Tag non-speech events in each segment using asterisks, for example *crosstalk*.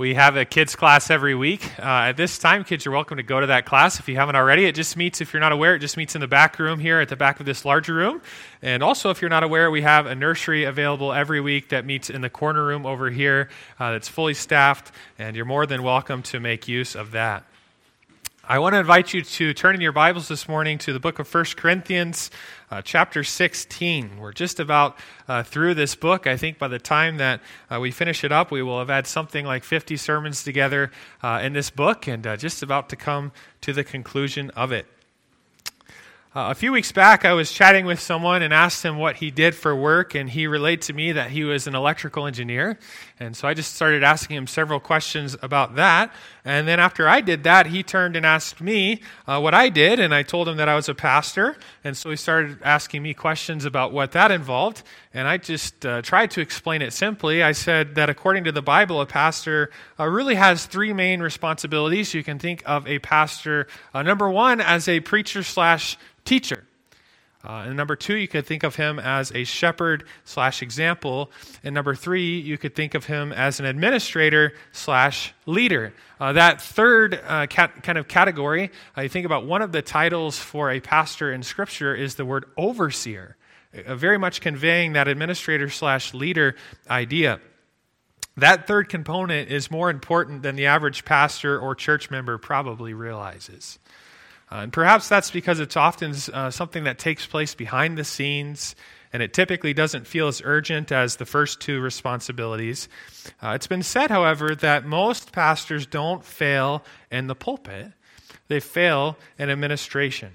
We have a kids class every week. Uh, at this time, kids you're welcome to go to that class if you haven't already. It just meets, if you're not aware, it just meets in the back room here at the back of this larger room. And also, if you're not aware, we have a nursery available every week that meets in the corner room over here uh, that's fully staffed, and you're more than welcome to make use of that. I want to invite you to turn in your Bibles this morning to the book of 1 Corinthians, uh, chapter 16. We're just about uh, through this book. I think by the time that uh, we finish it up, we will have had something like 50 sermons together uh, in this book and uh, just about to come to the conclusion of it. Uh, a few weeks back, I was chatting with someone and asked him what he did for work, and he relayed to me that he was an electrical engineer. And so I just started asking him several questions about that. And then after I did that, he turned and asked me uh, what I did, and I told him that I was a pastor. And so he started asking me questions about what that involved. And I just uh, tried to explain it simply. I said that according to the Bible, a pastor uh, really has three main responsibilities. You can think of a pastor, uh, number one, as a preacher slash teacher. Uh, and number two, you could think of him as a shepherd slash example. And number three, you could think of him as an administrator slash leader. Uh, that third uh, cat, kind of category, I think about one of the titles for a pastor in Scripture is the word overseer, uh, very much conveying that administrator slash leader idea. That third component is more important than the average pastor or church member probably realizes. Uh, and perhaps that's because it's often uh, something that takes place behind the scenes, and it typically doesn't feel as urgent as the first two responsibilities. Uh, it's been said, however, that most pastors don't fail in the pulpit, they fail in administration.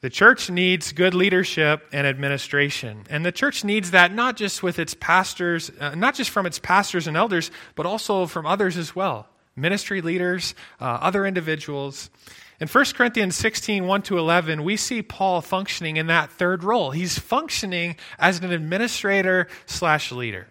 The church needs good leadership and administration. And the church needs that not just with its pastors, uh, not just from its pastors and elders, but also from others as well ministry leaders, uh, other individuals. In 1 Corinthians 16, 1 to 11, we see Paul functioning in that third role. He's functioning as an administrator slash leader.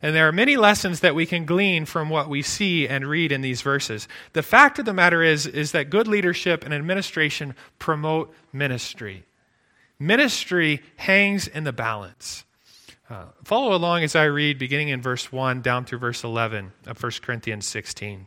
And there are many lessons that we can glean from what we see and read in these verses. The fact of the matter is, is that good leadership and administration promote ministry. Ministry hangs in the balance. Uh, follow along as I read, beginning in verse 1 down through verse 11 of 1 Corinthians 16.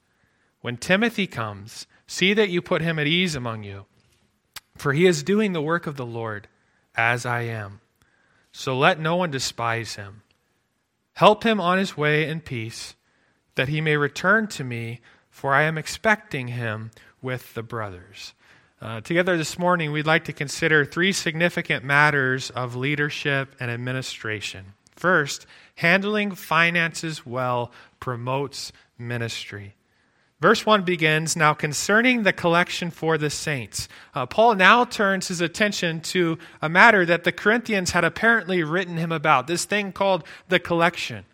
When Timothy comes, See that you put him at ease among you, for he is doing the work of the Lord, as I am. So let no one despise him. Help him on his way in peace, that he may return to me, for I am expecting him with the brothers. Uh, together this morning, we'd like to consider three significant matters of leadership and administration. First, handling finances well promotes ministry. Verse 1 begins Now concerning the collection for the saints. Uh, Paul now turns his attention to a matter that the Corinthians had apparently written him about this thing called the collection.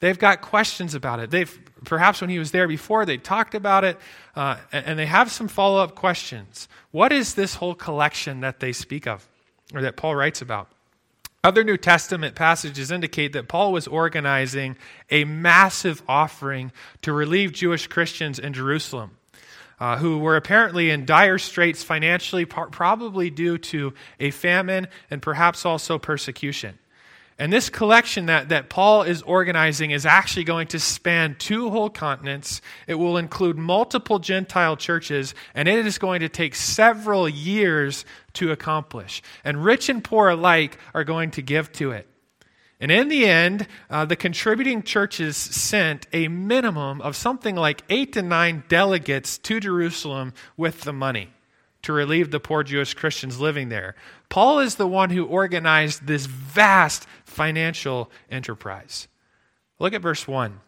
They've got questions about it. They've, perhaps when he was there before, they talked about it, uh, and they have some follow up questions. What is this whole collection that they speak of, or that Paul writes about? Other New Testament passages indicate that Paul was organizing a massive offering to relieve Jewish Christians in Jerusalem. Uh, who were apparently in dire straits financially, probably due to a famine and perhaps also persecution. And this collection that, that Paul is organizing is actually going to span two whole continents. It will include multiple Gentile churches, and it is going to take several years to accomplish. And rich and poor alike are going to give to it. And in the end, uh, the contributing churches sent a minimum of something like eight to nine delegates to Jerusalem with the money to relieve the poor Jewish Christians living there. Paul is the one who organized this vast financial enterprise. Look at verse 1.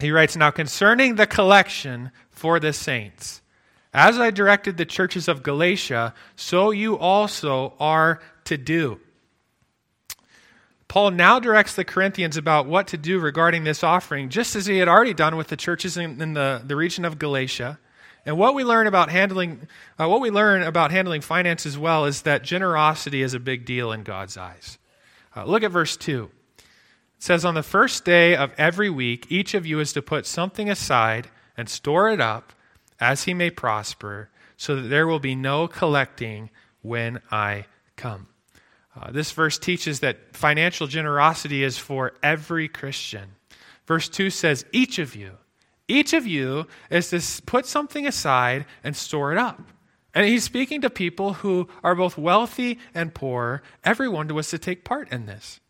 He writes Now concerning the collection for the saints, as I directed the churches of Galatia, so you also are to do. Paul now directs the Corinthians about what to do regarding this offering, just as he had already done with the churches in, in the, the region of Galatia. And what we learn about handling, uh, what we learn about handling finance as well is that generosity is a big deal in God's eyes. Uh, look at verse two. It says, "On the first day of every week, each of you is to put something aside and store it up, as he may prosper, so that there will be no collecting when I come." Uh, this verse teaches that financial generosity is for every Christian. Verse 2 says, Each of you, each of you is to put something aside and store it up. And he's speaking to people who are both wealthy and poor. Everyone was to take part in this.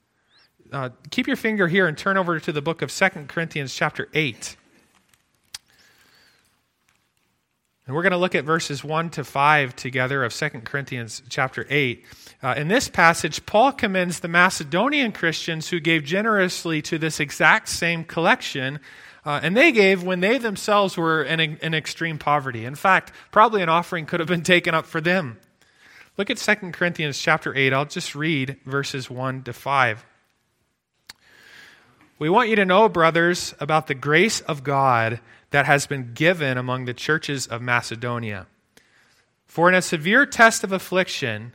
Uh, keep your finger here and turn over to the book of Second Corinthians, chapter 8. And we're going to look at verses 1 to 5 together of 2 Corinthians chapter 8. Uh, in this passage, Paul commends the Macedonian Christians who gave generously to this exact same collection. Uh, and they gave when they themselves were in, in extreme poverty. In fact, probably an offering could have been taken up for them. Look at 2 Corinthians chapter 8. I'll just read verses 1 to 5. We want you to know, brothers, about the grace of God that has been given among the churches of Macedonia. For in a severe test of affliction,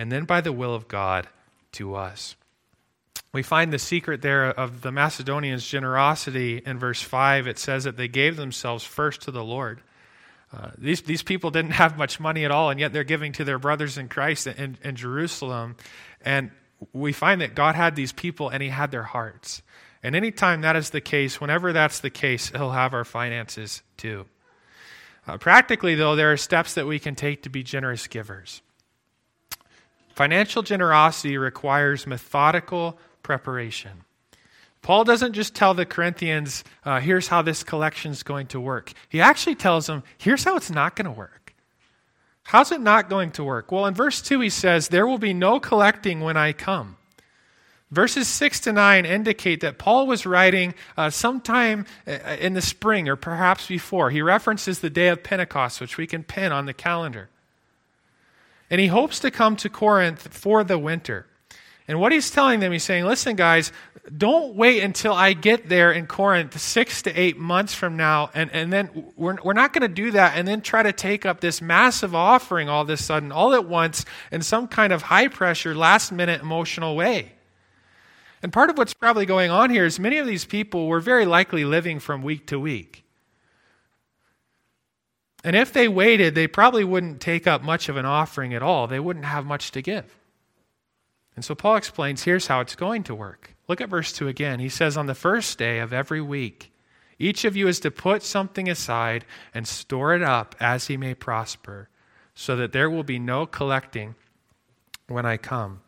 and then by the will of God to us. We find the secret there of the Macedonians' generosity in verse 5. It says that they gave themselves first to the Lord. Uh, these, these people didn't have much money at all, and yet they're giving to their brothers in Christ in, in Jerusalem. And we find that God had these people and He had their hearts. And anytime that is the case, whenever that's the case, He'll have our finances too. Uh, practically, though, there are steps that we can take to be generous givers. Financial generosity requires methodical preparation. Paul doesn't just tell the Corinthians, uh, here's how this collection is going to work. He actually tells them, here's how it's not going to work. How's it not going to work? Well, in verse 2, he says, There will be no collecting when I come. Verses 6 to 9 indicate that Paul was writing uh, sometime uh, in the spring or perhaps before. He references the day of Pentecost, which we can pin on the calendar. And he hopes to come to Corinth for the winter. And what he's telling them, he's saying, listen, guys, don't wait until I get there in Corinth six to eight months from now. And, and then we're, we're not going to do that and then try to take up this massive offering all of a sudden, all at once, in some kind of high pressure, last minute emotional way. And part of what's probably going on here is many of these people were very likely living from week to week. And if they waited, they probably wouldn't take up much of an offering at all. They wouldn't have much to give. And so Paul explains here's how it's going to work. Look at verse 2 again. He says, On the first day of every week, each of you is to put something aside and store it up as he may prosper, so that there will be no collecting when I come.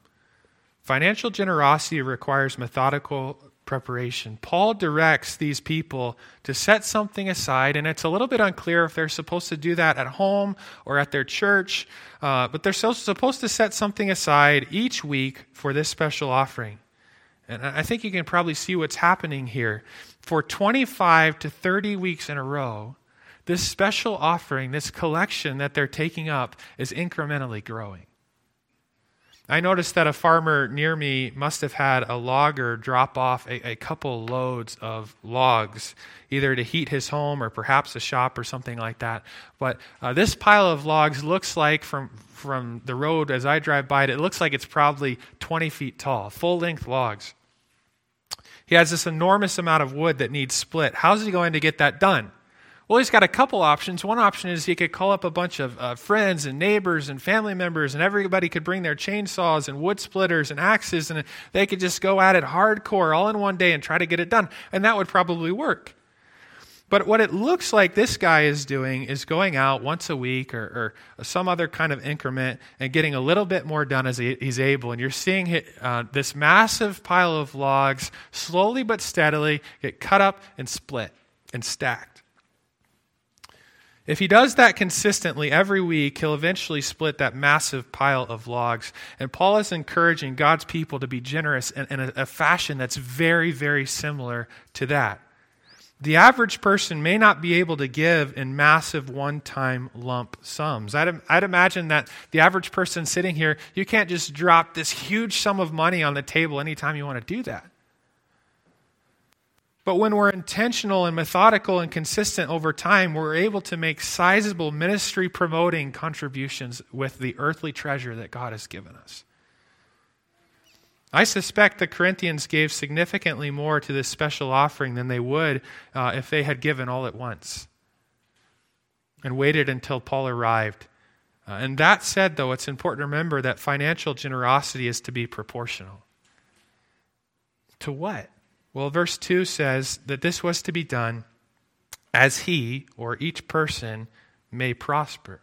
Financial generosity requires methodical preparation. Paul directs these people to set something aside, and it's a little bit unclear if they're supposed to do that at home or at their church, uh, but they're supposed to set something aside each week for this special offering. And I think you can probably see what's happening here. For 25 to 30 weeks in a row, this special offering, this collection that they're taking up, is incrementally growing. I noticed that a farmer near me must have had a logger drop off a, a, couple loads of logs, either to heat his home or perhaps a shop or something like that. But uh, this pile of logs looks like, from, from the road as I drive by it, it looks like it's probably 20 feet tall, full length logs. He has this enormous amount of wood that needs split. How's he going to get that done? Well, he's got a couple options. One option is he could call up a bunch of uh, friends and neighbors and family members, and everybody could bring their chainsaws and wood splitters and axes, and they could just go at it hardcore all in one day and try to get it done. And that would probably work. But what it looks like this guy is doing is going out once a week or, or some other kind of increment and getting a little bit more done as he, he's able. And you're seeing uh, this massive pile of logs slowly but steadily get cut up and split and stacked. If he does that consistently every week, he'll eventually split that massive pile of logs. And Paul is encouraging God's people to be generous in, in a, a fashion that's very, very similar to that. The average person may not be able to give in massive one time lump sums. I'd, I'd, imagine that the average person sitting here, you can't just drop this huge sum of money on the table anytime you want to do that. But when we're intentional and methodical and consistent over time, we're able to make sizable ministry promoting contributions with the earthly treasure that God has given us. I suspect the Corinthians gave significantly more to this special offering than they would uh, if they had given all at once and waited until Paul arrived. Uh, and that said, though, it's important to remember that financial generosity is to be proportional. To what? Well, verse 2 says that this was to be done as he or each person may prosper.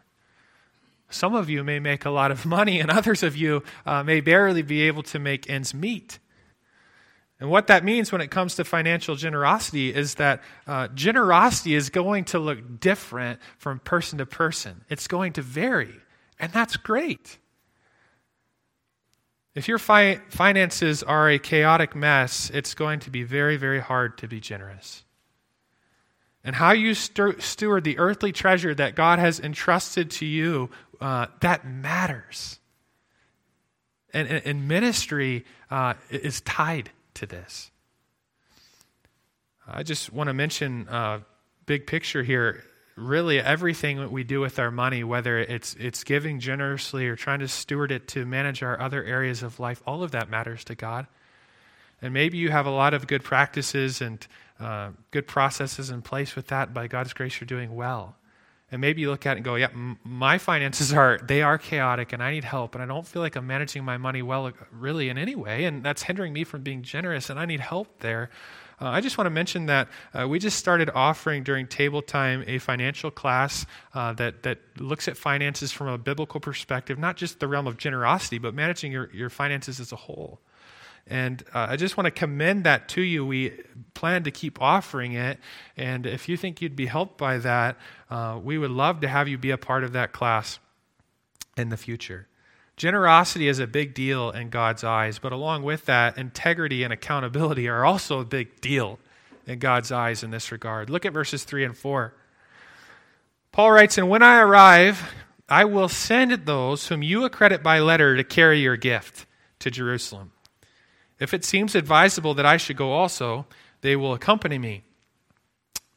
Some of you may make a lot of money, and others of you uh, may barely be able to make ends meet. And what that means when it comes to financial generosity is that uh, generosity is going to look different from person to person. It's going to vary, and that's great. If your fi- finances are a chaotic mess, it's going to be very, very hard to be generous. And how you steward the earthly treasure that God has entrusted to you, uh, that matters. And, and, and ministry uh, is tied to this. I just want to mention uh, big picture here really everything that we do with our money, whether it's, it's giving generously or trying to steward it to manage our other areas of life, all of that matters to God. And maybe you have a lot of good practices and uh, good processes in place with that. By God's grace, you're doing well. And maybe you look at it and go, yeah, m- my finances are, they are chaotic and I need help. And I don't feel like I'm managing my money well, uh, really, in any way. And that's hindering me from being generous and I need help there. Uh, I just want to mention that uh, we just started offering during table time a financial class uh, that, that looks at finances from a biblical perspective, not just the realm of generosity, but managing your, your finances as a whole. And uh, I just want to commend that to you. We plan to keep offering it. And if you think you'd be helped by that, uh, we would love to have you be a part of that class in the future. Generosity is a big deal in God's eyes, but along with that, integrity and accountability are also a big deal in God's eyes in this regard. Look at verses 3 and 4. Paul writes, And when I arrive, I will send those whom you accredit by letter to carry your gift to Jerusalem. If it seems advisable that I should go also, they will accompany me.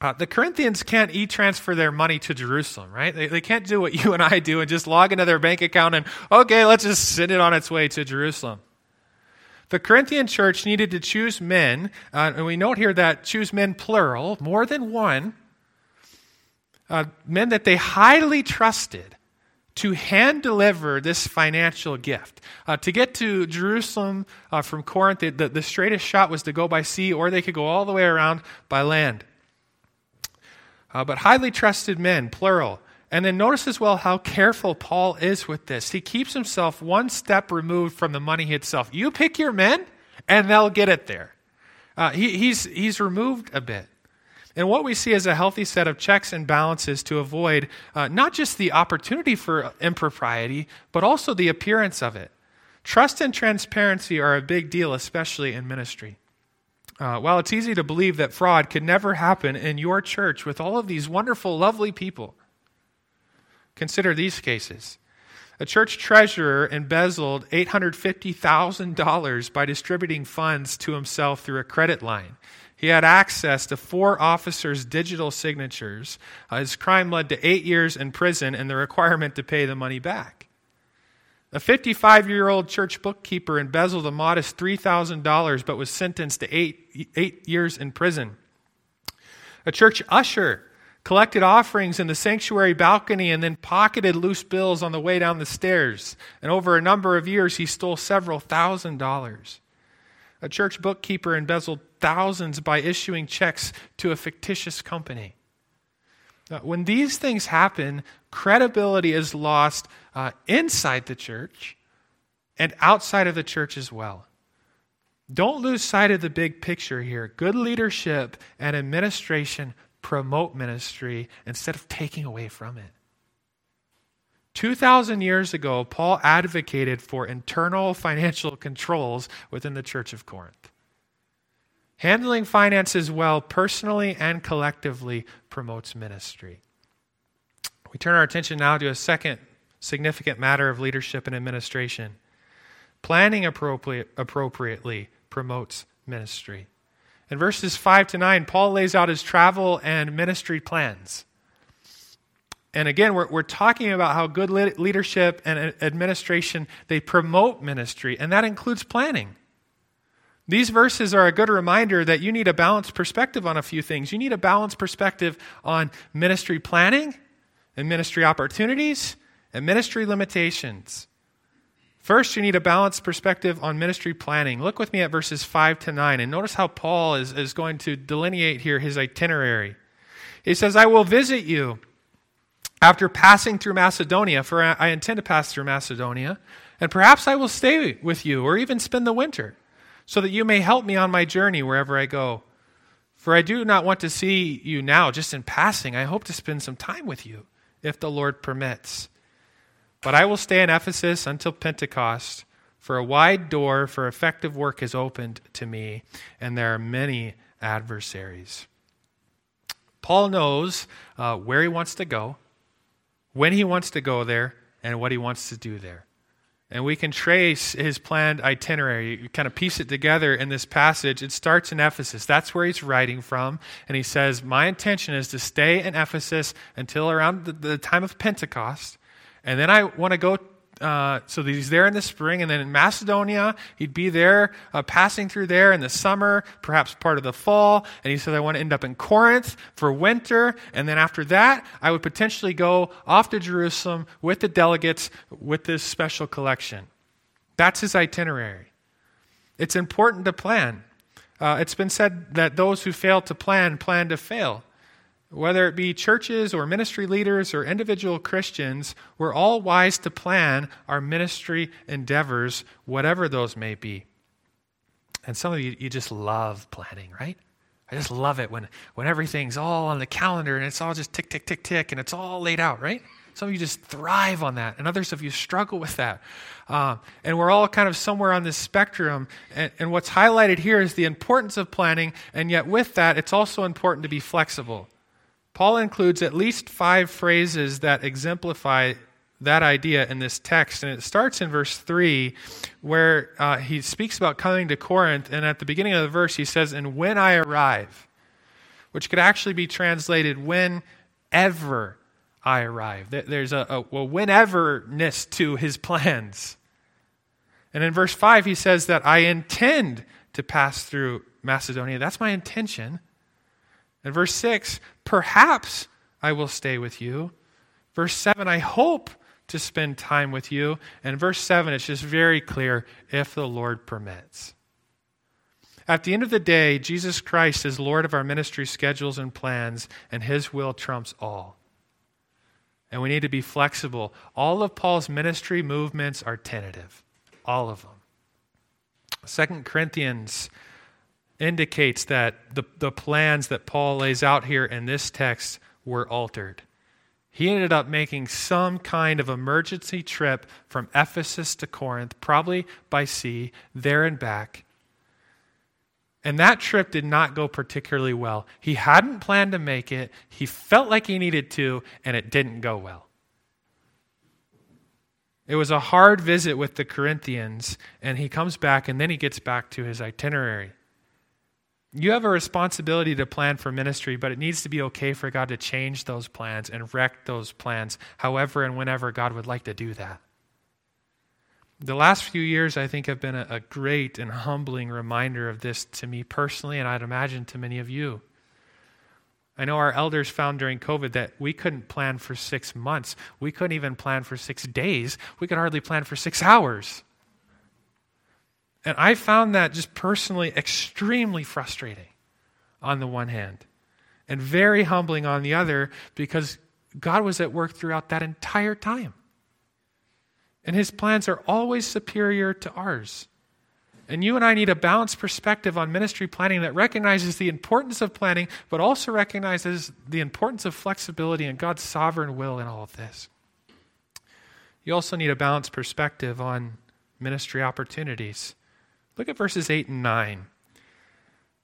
Uh, the Corinthians can't e transfer their money to Jerusalem, right? They, they can't do what *laughs* you and I do and just log into their bank account and, okay, let's just send it on its way to Jerusalem. The Corinthian church needed to choose men, uh, and we note here that choose men plural, more than one, uh, men that they highly trusted to hand deliver this financial gift. Uh, to get to Jerusalem uh, from Corinth, the, the, the straightest shot was to go by sea, or they could go all the way around by land uh, but highly trusted men, plural. And then notice as well how careful Paul is with this. He keeps himself one step removed from the money itself. You pick your men, and they'll get it there. Uh, he, he's, he's removed a bit. And what we see is a healthy set of checks and balances to avoid uh, not just the opportunity for impropriety, but also the appearance of it. Trust and transparency are a big deal, especially in ministry. Uh, while it's easy to believe that fraud could never happen in your church with all of these wonderful, lovely people, consider these cases. A church treasurer embezzled $850,000 by distributing funds to himself through a credit line. He had access to four officers' digital signatures. Uh, his crime led to eight years in prison and the requirement to pay the money back. A 55 year old church bookkeeper embezzled a modest $3,000 but was sentenced to eight, eight years in prison. A church usher collected offerings in the sanctuary balcony and then pocketed loose bills on the way down the stairs. And over a number of years, he stole several thousand dollars. A church bookkeeper embezzled thousands by issuing checks to a fictitious company. When these things happen, credibility is lost uh, inside the church and outside of the church as well. Don't lose sight of the big picture here. Good leadership and administration promote ministry instead of taking away from it. 2,000 years ago, Paul advocated for internal financial controls within the church of Corinth. Handling finances well, personally and collectively, promotes ministry. We turn our attention now to a second significant matter of leadership and administration. Planning appropriate, appropriately promotes ministry. In verses 5 to 9, Paul lays out his travel and ministry plans. And again, we're, we're talking about how good leadership and administration, they promote ministry, and that includes planning. These verses are a good reminder that you need a balanced perspective on a few things. You need a balanced perspective on ministry planning and ministry opportunities and ministry limitations. First, you need a balanced perspective on ministry planning. Look with me at verses 5 to 9 and notice how Paul is, is going to delineate here his itinerary. He says, I will visit you after passing through Macedonia, for I intend to pass through Macedonia, and perhaps I will stay with you or even spend the winter so that you may help me on my journey wherever I go. For I do not want to see you now just in passing. I hope to spend some time with you, if the Lord permits. But I will stay in Ephesus until Pentecost, for a wide door for effective work is opened to me, and there are many adversaries. Paul knows uh, where he wants to go, when he wants to go there, and what he wants to do there. And we can trace his planned itinerary, kind of piece it together in this passage. It starts in Ephesus. That's where he's writing from. And he says, My intention is to stay in Ephesus until around the, the time of Pentecost. And then I want to go uh, so he's there in the spring, and then in Macedonia, he'd be there, uh, passing through there in the summer, perhaps part of the fall. And he said, I want to end up in Corinth for winter. And then after that, I would potentially go off to Jerusalem with the delegates with this special collection. That's his itinerary. It's important to plan. Uh, it's been said that those who fail to plan plan to fail. Whether it be churches or ministry leaders or individual Christians, we're all wise to plan our ministry endeavors, whatever those may be. And some of you, you just love planning, right? I just love it when, when everything's all on the calendar and it's all just tick, tick, tick, tick, and it's all laid out, right? Some of you just thrive on that, and others of you struggle with that. Um, and we're all kind of somewhere on this spectrum. And, and what's highlighted here is the importance of planning, and yet with that, it's also important to be flexible. Paul includes at least five phrases that exemplify that idea in this text. And it starts in verse 3, where uh, he speaks about coming to Corinth. And at the beginning of the verse, he says, And when I arrive, which could actually be translated, whenever I arrive. There's a, a, a wheneverness to his plans. And in verse 5, he says that I intend to pass through Macedonia. That's my intention. In verse 6, perhaps I will stay with you. Verse 7, I hope to spend time with you. And verse 7, it's just very clear if the Lord permits. At the end of the day, Jesus Christ is Lord of our ministry schedules and plans, and his will trumps all. And we need to be flexible. All of Paul's ministry movements are tentative, all of them. Second Corinthians indicates that the, the plans that Paul lays out here in this text were altered. He ended up making some kind of emergency trip from Ephesus to Corinth, probably by sea, there and back. And that trip did not go particularly well. He hadn't planned to make it, he felt like he needed to, and it didn't go well. It was a hard visit with the Corinthians, and he comes back, and then he gets back to his itinerary. You have a responsibility to plan for ministry, but it needs to be okay for God to change those plans and wreck those plans however and whenever God would like to do that. The last few years, I think, have been a, great and humbling reminder of this to me personally, and I'd imagine to many of you. I know our elders found during COVID that we couldn't plan for six months. We couldn't even plan for six days. We could hardly plan for six hours. And I found that just personally extremely frustrating on the one hand and very humbling on the other because God was at work throughout that entire time. And his plans are always superior to ours. And you and I need a balanced perspective on ministry planning that recognizes the importance of planning, but also recognizes the importance of flexibility and God's sovereign will in all of this. You also need a balanced perspective on ministry opportunities. Look at verses 8 and 9.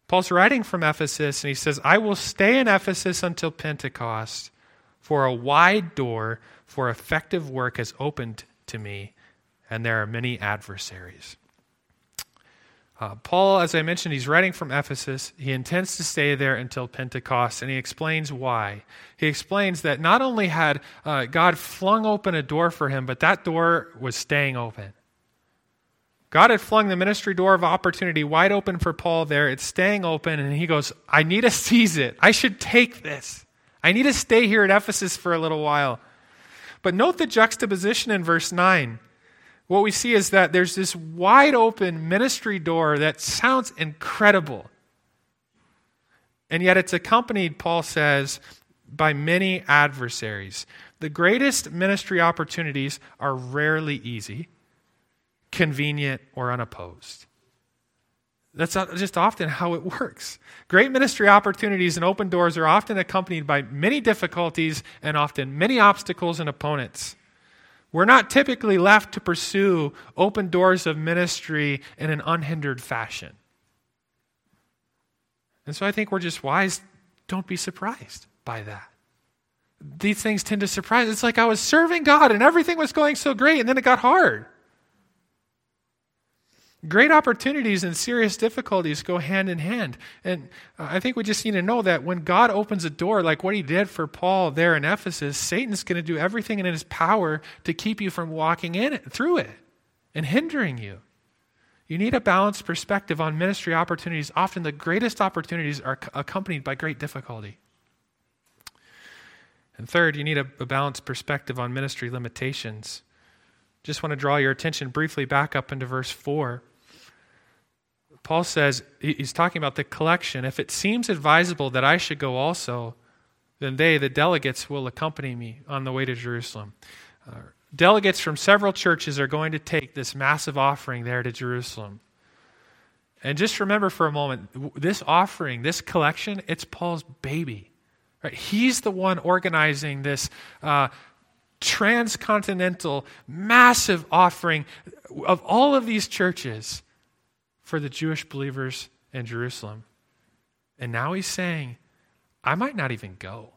Paul's writing from Ephesus, and he says, I will stay in Ephesus until Pentecost, for a wide door for effective work has opened to me, and there are many adversaries. Uh, Paul, as I mentioned, he's writing from Ephesus. He intends to stay there until Pentecost, and he explains why. He explains that not only had uh, God flung open a door for him, but that door was staying open. God had flung the ministry door of opportunity wide open for Paul there. It's staying open, and he goes, I need to seize it. I should take this. I need to stay here at Ephesus for a little while. But note the juxtaposition in verse 9 what we see is that there's this wide open ministry door that sounds incredible. And yet it's accompanied, Paul says, by many adversaries. The greatest ministry opportunities are rarely easy, convenient, or unopposed. That's just often how it works. Great ministry opportunities and open doors are often accompanied by many difficulties and often many obstacles and opponents. We're not typically left to pursue open doors of ministry in an unhindered fashion. And so I think we're just wise. Don't be surprised by that. These things tend to surprise. It's like I was serving God and everything was going so great, and then it got hard. Great opportunities and serious difficulties go hand in hand. And I think we just need to know that when God opens a door, like what he did for Paul there in Ephesus, Satan's going to do everything in his power to keep you from walking in it, through it, and hindering you. You need a balanced perspective on ministry opportunities. Often the greatest opportunities are accompanied by great difficulty. And third, you need a, a balanced perspective on ministry limitations. Just want to draw your attention briefly back up into verse 4. Paul says, he's talking about the collection. If it seems advisable that I should go also, then they, the delegates, will accompany me on the way to Jerusalem. Uh, delegates from several churches are going to take this massive offering there to Jerusalem. And just remember for a moment this offering, this collection, it's Paul's baby. Right? He's the one organizing this uh, transcontinental, massive offering of all of these churches for the Jewish believers in Jerusalem. And now he's saying, I might not even go.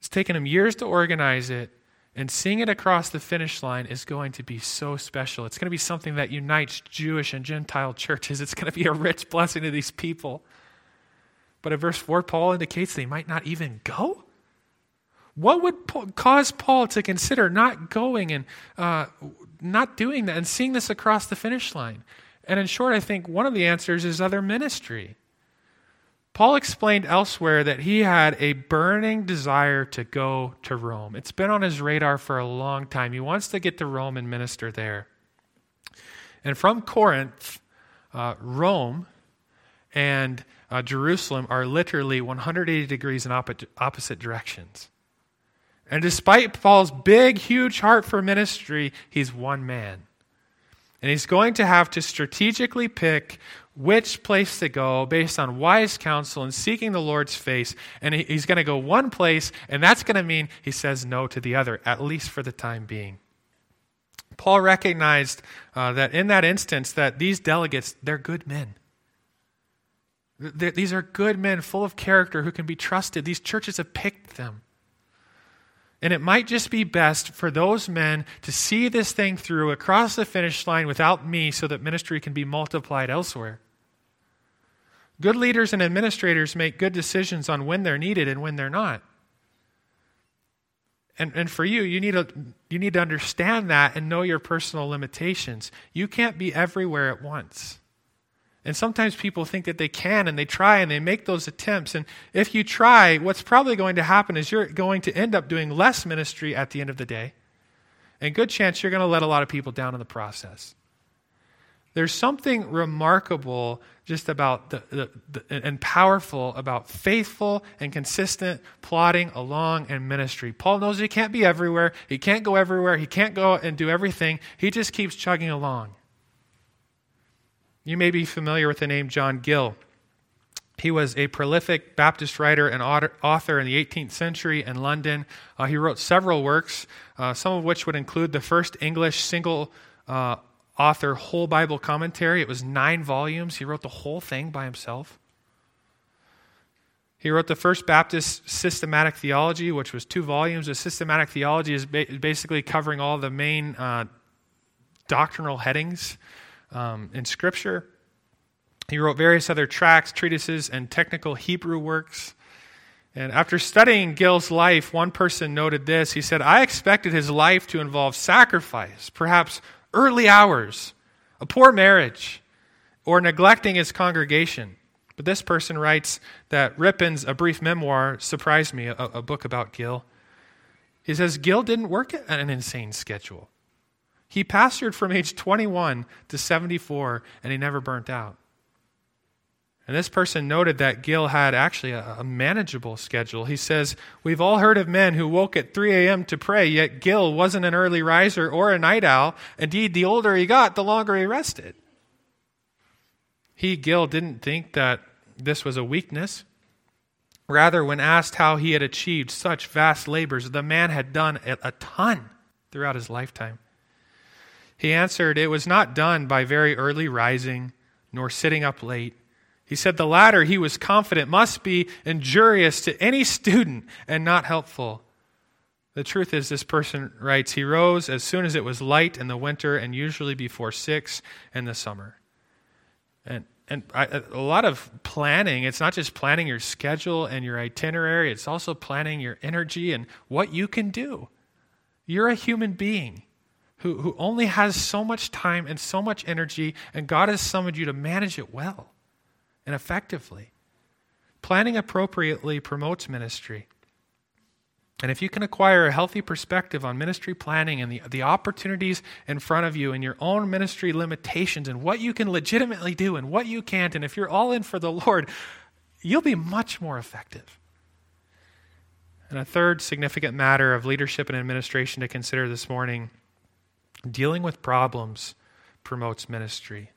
It's taken him years to organize it, and seeing it across the finish line is going to be so special. It's going to be something that unites Jewish and Gentile churches. It's going to be a rich blessing to these people. But in verse 4, Paul indicates they might not even go. What would cause Paul to consider not going and uh, not doing that and seeing this across the finish line? And in short, I think one of the answers is other ministry. Paul explained elsewhere that he had a burning desire to go to Rome. It's been on his radar for a long time. He wants to get to Rome and minister there. And from Corinth, uh, Rome and uh, Jerusalem are literally 180 degrees in opposite directions. And despite Paul's big, huge heart for ministry, he's one man. And he's going to have to strategically pick which place to go based on wise counsel and seeking the Lord's face. And he's going to go one place, and that's going to mean he says no to the other, at least for the time being. Paul recognized uh, that in that instance that these delegates, they're good men. They're, these are good men full of character who can be trusted. These churches have picked them. And it might just be best for those men to see this thing through across the finish line without me so that ministry can be multiplied elsewhere. Good leaders and administrators make good decisions on when they're needed and when they're not. And, and for you, you need, to, you need to understand that and know your personal limitations. You can't be everywhere at once. And sometimes people think that they can and they try and they make those attempts. And if you try, what's probably going to happen is you're going to end up doing less ministry at the end of the day. And good chance you're going to let a lot of people down in the process. There's something remarkable just about the, the, the, and powerful about faithful and consistent plodding along in ministry. Paul knows he can't be everywhere. He can't go everywhere. He can't go and do everything. He just keeps chugging along. You may be familiar with the name John Gill. He was a prolific Baptist writer and author in the 18th century in London. Uh, he wrote several works, uh, some of which would include the first English single uh, author whole Bible commentary. It was nine volumes. He wrote the whole thing by himself. He wrote the First Baptist Systematic Theology, which was two volumes. A systematic theology is ba- basically covering all the main uh, doctrinal headings um, in Scripture. He wrote various other tracts, treatises, and technical Hebrew works. And after studying Gill's life, one person noted this. He said, I expected his life to involve sacrifice, perhaps early hours, a poor marriage, or neglecting his congregation. But this person writes that Rippon's A Brief Memoir surprised me, a, a book about Gill. He says Gill didn't work an insane schedule. He pastored from age 21 to 74, and he never burnt out. And this person noted that Gill had actually a, a, manageable schedule. He says, We've all heard of men who woke at 3 a.m. to pray, yet Gill wasn't an early riser or a night owl. Indeed, the older he got, the longer he rested. He, Gill, didn't think that this was a weakness. Rather, when asked how he had achieved such vast labors, the man had done a ton throughout his lifetime. He answered, It was not done by very early rising, nor sitting up late he said the latter, he was confident, must be injurious to any student and not helpful. The truth is, this person writes, he rose as soon as it was light in the winter and usually before six in the summer. And, and a lot of planning, it's not just planning your schedule and your itinerary, it's also planning your energy and what you can do. You're a human being who, who only has so much time and so much energy, and God has summoned you to manage it well and effectively. Planning appropriately promotes ministry. And if you can acquire a healthy perspective on ministry planning and the, the opportunities in front of you and your own ministry limitations and what you can legitimately do and what you can't, and if you're all in for the Lord, you'll be much more effective. And a third significant matter of leadership and administration to consider this morning dealing with problems promotes ministry.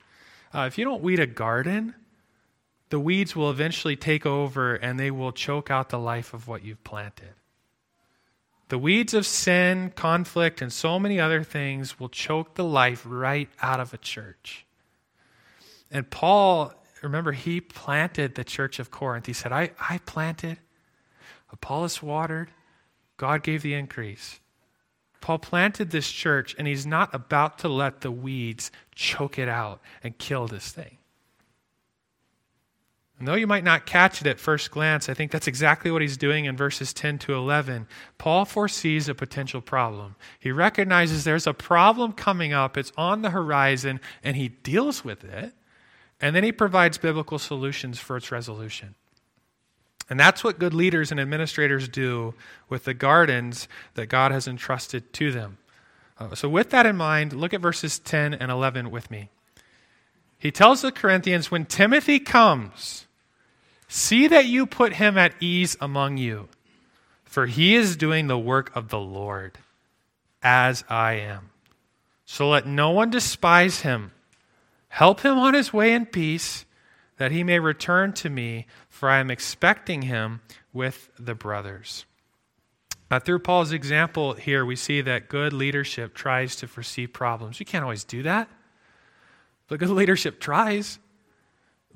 Uh, if you don't weed a garden, the weeds will eventually take over and they will choke out the life of what you've planted. The weeds of sin, conflict, and so many other things will choke the life right out of a church. And Paul, remember, he planted the church of Corinth. He said, I, I planted, Apollos watered, God gave the increase. Paul planted this church, and he's not about to let the weeds choke it out and kill this thing. And though you might not catch it at first glance, I think that's exactly what he's doing in verses 10 to 11. Paul foresees a potential problem. He recognizes there's a problem coming up, it's on the horizon, and he deals with it. And then he provides biblical solutions for its resolution. And that's what good leaders and administrators do with the gardens that God has entrusted to them. Uh, so, with that in mind, look at verses 10 and 11 with me. He tells the Corinthians, when Timothy comes, See that you put him at ease among you, for he is doing the work of the Lord, as I am. So let no one despise him. Help him on his way in peace, that he may return to me, for I am expecting him with the brothers. Now, through Paul's example here, we see that good leadership tries to foresee problems. You can't always do that, but good leadership tries.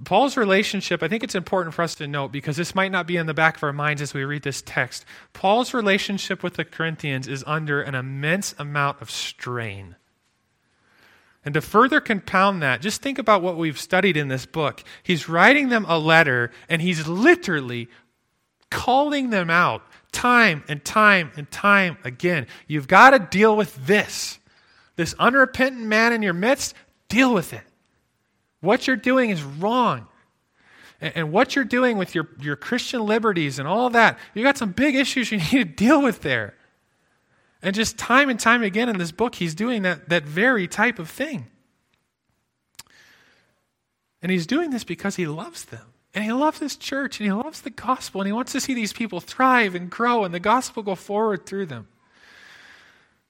Paul's relationship, I think it's important for us to note because this might not be in the back of our minds as we read this text. Paul's relationship with the Corinthians is under an immense amount of strain. And to further compound that, just think about what we've studied in this book. He's writing them a letter, and he's literally calling them out time and time and time again. You've got to deal with this. This unrepentant man in your midst, deal with it. What you're doing is wrong. And, and what you're doing with your, your Christian liberties and all that, you got some big issues you *laughs* need to deal with there. And just time and time again in this book, he's doing that, that very type of thing. And he's doing this because he loves them. And he loves his church and he loves the gospel and he wants to see these people thrive and grow and the gospel go forward through them.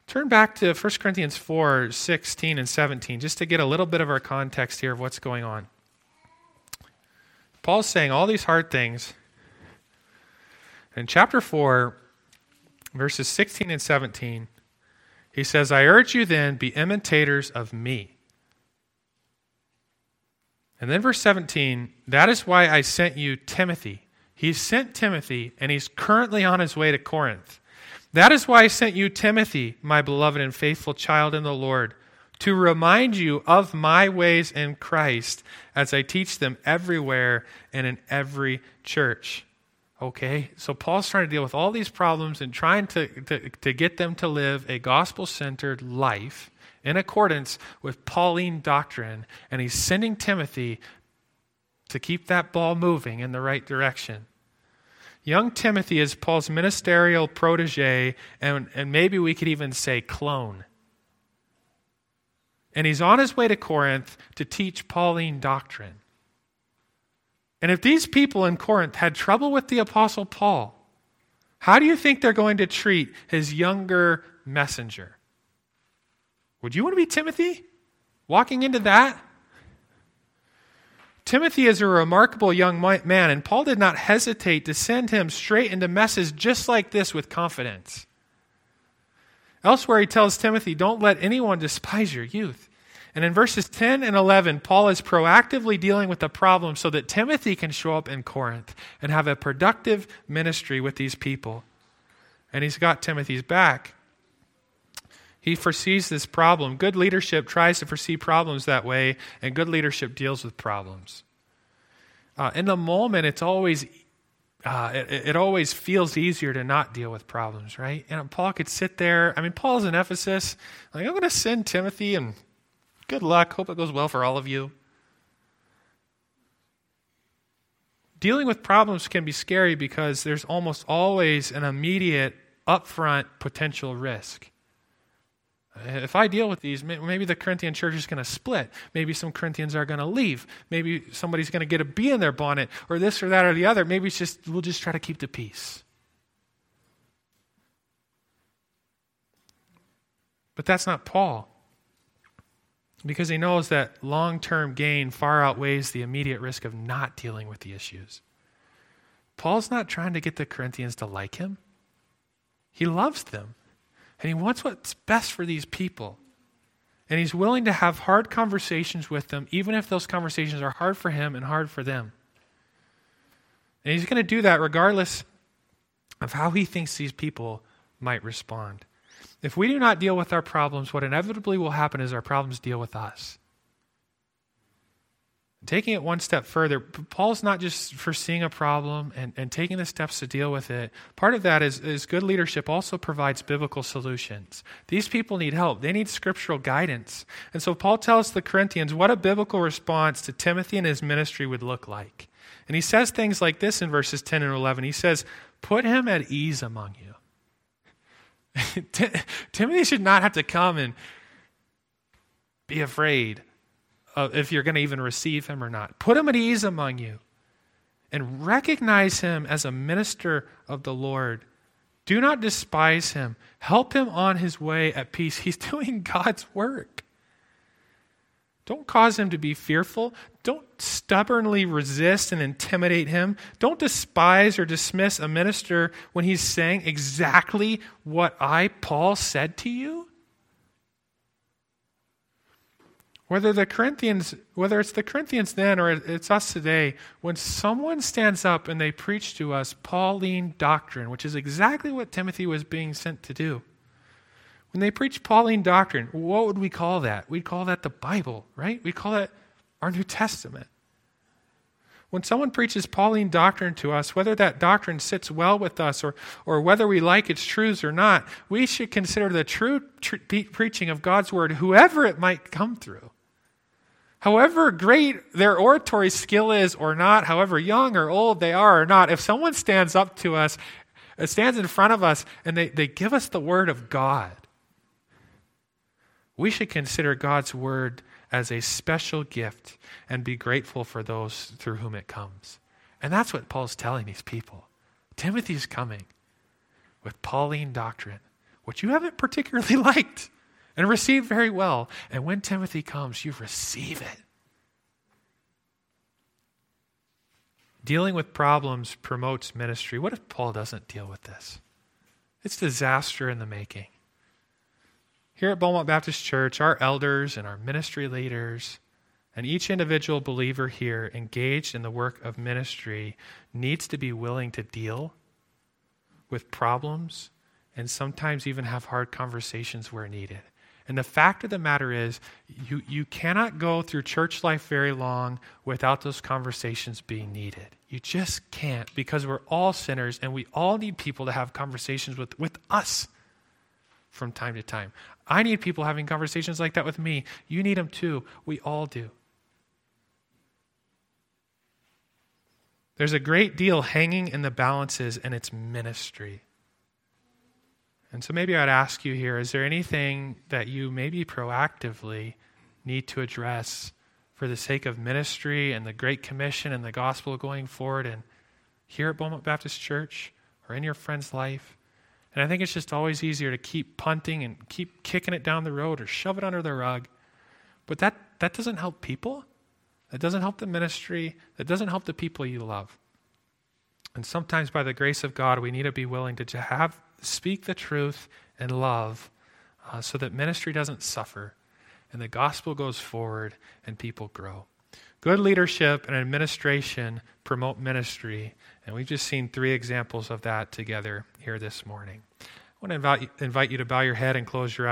Turn back to 1 Corinthians 4 16 and 17, just to get a little bit of our context here of what's going on. Paul's saying all these hard things. In chapter 4, verses 16 and 17, he says, I urge you then, be imitators of me and then verse 17, that is why I sent you Timothy. He sent Timothy, and he's currently on his way to Corinth. That is why I sent you Timothy, my beloved and faithful child in the Lord, to remind you of my ways in Christ as I teach them everywhere and in every church. Okay, so Paul's trying to deal with all these problems and trying to, to, to get them to live a gospel centered life in accordance with Pauline doctrine, and he's sending Timothy to keep that ball moving in the right direction. Young Timothy is Paul's ministerial protege, and, and maybe we could even say clone. And he's on his way to Corinth to teach Pauline doctrine. And if these people in Corinth had trouble with the Apostle Paul, how do you think they're going to treat his younger messenger? Would you want to be Timothy? Walking into that? Timothy is a remarkable young man, and Paul did not hesitate to send him straight into messes just like this with confidence. Elsewhere, he tells Timothy, Don't let anyone despise your youth. And in verses 10 and 11, Paul is proactively dealing with the problem so that Timothy can show up in Corinth and have a productive ministry with these people. And he's got Timothy's back. He foresees this problem. Good leadership tries to foresee problems that way, and good leadership deals with problems. Uh, in the moment, it's always uh, it, it, always feels easier to not deal with problems, right? And Paul could sit there. I mean, Paul's in Ephesus. Like, I'm going to send Timothy, and good luck. Hope it goes well for all of you. Dealing with problems can be scary because there's almost always an immediate, upfront potential risk. If I deal with these, maybe the Corinthian church is going to split. Maybe some Corinthians are going to leave. Maybe somebody's going to get a bee in their bonnet, or this or that or the other. Maybe it's just we'll just try to keep the peace. But that's not Paul. Because he knows that long term gain far outweighs the immediate risk of not dealing with the issues. Paul's not trying to get the Corinthians to like him, he loves them. And he wants what's best for these people. And he's willing to have hard conversations with them, even if those conversations are hard for him and hard for them. And he's going to do that regardless of how he thinks these people might respond. If we do not deal with our problems, what inevitably will happen is our problems deal with us. Taking it one step further, Paul's not just foreseeing a problem and, and taking the steps to deal with it. Part of that is, is good leadership also provides biblical solutions. These people need help, they need scriptural guidance. And so Paul tells the Corinthians what a biblical response to Timothy and his ministry would look like. And he says things like this in verses 10 and 11. He says, Put him at ease among you. *laughs* Timothy should not have to come and be afraid uh, if you're going to even receive him or not. Put him at ease among you and recognize him as a minister of the Lord. Do not despise him. Help him on his way at peace. He's *laughs* doing God's work. Don't cause him to be fearful. Don't stubbornly resist and intimidate him. Don't despise or dismiss a minister when he's saying exactly what I, Paul, said to you. Whether the Corinthians, whether it's the Corinthians then or it's us today, when someone stands up and they preach to us Pauline doctrine, which is exactly what Timothy was being sent to do. When they preach Pauline doctrine, what would we call that? We'd call that the Bible, right? We'd call that our New Testament. When someone preaches Pauline doctrine to us, whether that doctrine sits well with us or, or whether we like its truths or not, we should consider the true tr- preaching of God's word, whoever it might come through. However great their oratory skill is or not, however young or old they are or not, if someone stands up to us, uh, stands in front of us, and they, they give us the word of God, we should consider God's word as a special gift and be grateful for those through whom it comes. And that's what Paul's telling these people. Timothy's coming with Pauline doctrine, which you haven't particularly *laughs* liked and received very well. And when Timothy comes, you receive it. Dealing with problems promotes ministry. What if Paul doesn't deal with this? It's disaster in the making. Here at Beaumont Baptist Church, our elders and our ministry leaders, and each individual believer here engaged in the work of ministry needs to be willing to deal with problems and sometimes even have hard conversations where needed. And the fact of the matter is, you, you cannot go through church life very long without those conversations being needed. You just can't because we're all sinners and we all need people to have conversations with, with us from time to time. I need people having conversations like that with me. You need them too. We all do. There's a great deal hanging in the balances, and it's ministry. And so maybe I'd ask you here is there anything that you maybe proactively need to address for the sake of ministry and the Great Commission and the gospel going forward and here at Beaumont Baptist Church or in your friend's life? And I think it's just always easier to keep punting and keep kicking it down the road or shove it under the rug. But that, that doesn't help people. That doesn't help the ministry. That doesn't help the people you love. And sometimes, by the grace of God, we need to be willing to have speak the truth and love uh, so that ministry doesn't suffer and the gospel goes forward and people grow. Good leadership and administration promote ministry, and we've just seen three examples of that together here this morning. I want to invite you, to bow your head and close your eyes.